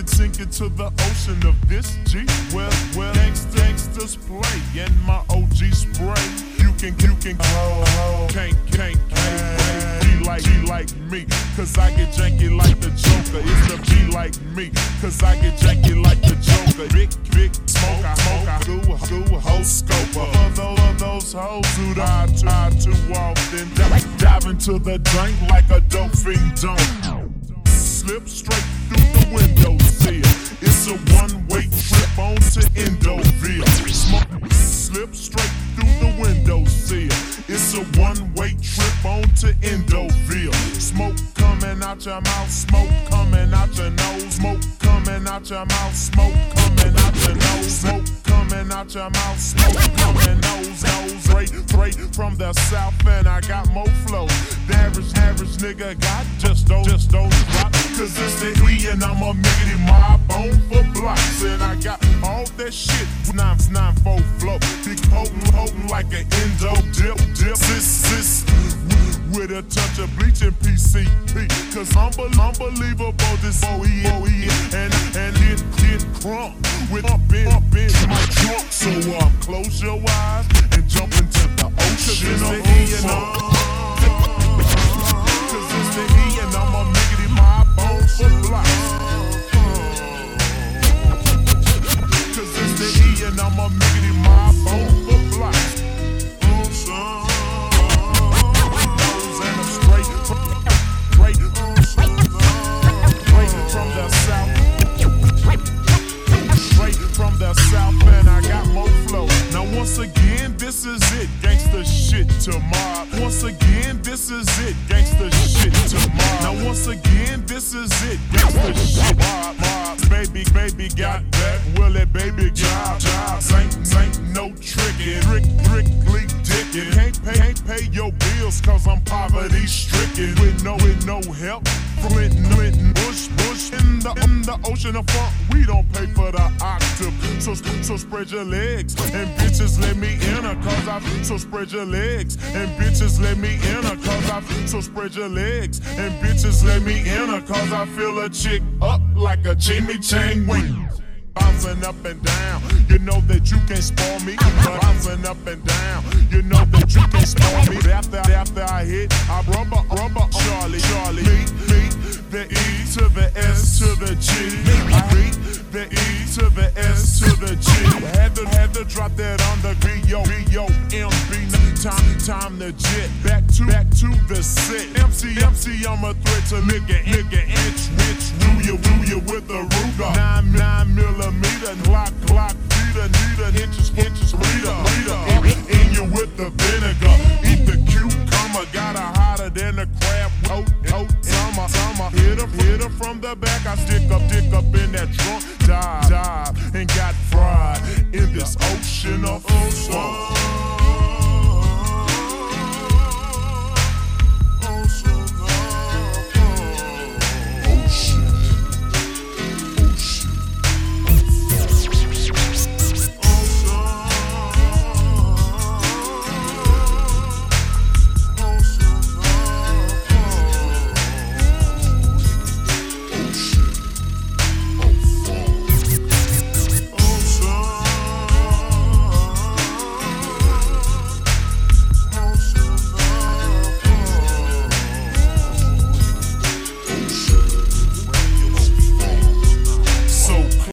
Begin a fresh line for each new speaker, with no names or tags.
Sink it, sink it to the ocean of this G. Well, well, gangsters play and my OG spray. You can, you can, oh, can't, can't, can't be like, be like me. Cause I get janky like the Joker. It's the be like me. Cause I get janky like the Joker. Big, big smoke, I smoke, I do, do a whole scope. Of those, those hoes who die too, often. Dive into the drink like a dope fiend don't slip straight through the window sill. It's a one-way trip on to Endoville. Smoke, slip straight through the window sill. It's a one-way trip on to Endoville. Smoke coming out your mouth, smoke coming out your nose, smoke coming out your mouth, smoke coming out your nose, smoke coming out your mouth, smoke coming nose, nose, straight, straight from the south, and I got more flow. The average, average nigga got just those, just those drops. Cause it's the E and I'm a miggity mob on for blocks. And I got all that shit, nine, nine, four flow. Big potent, potent like an endo dip, dip, sis, sis. With a touch of bleach and PCP. Cause unbel- unbelievable this boy, boy, and, and it get crunk I'm, a miggity mob for blocks. Again, this is it, gangsta shit to mob. Once again, this is it, gangsta shit to mob. Now, once again, this is it, gangsta shit mob. mob. Baby, baby, got that. Will it, baby, job, job. Ain't, ain't no trickin', trick, trickly dickin'. Can't pay, can't pay your bills, cause I'm poverty stricken. With no, with no help. Flint, Bush, in the, in the ocean of funk. We don't pay for the octave. So, so spread your legs and bitches let me in her cause I so spread your legs and bitches let me in her cause I so spread your legs and bitches let me in her cause I feel a chick up like a Jimmy Chang wing. Bouncing up and down, you know that you can't spoil me. Uh-huh. Bouncing up and down, you know that you can't spoil me. To the S to the G. Had to had to drop that on the B yo yo MB. Time time to jet back to back to the set. MC MC I'm a threat to nigga nigga inch rich. Woo you woo you with the Ruger. Nine nine millimeter Glock Glock. from the back. I stick up, dick up in that trunk. Dive, dive, and got fried in this ocean of ocean.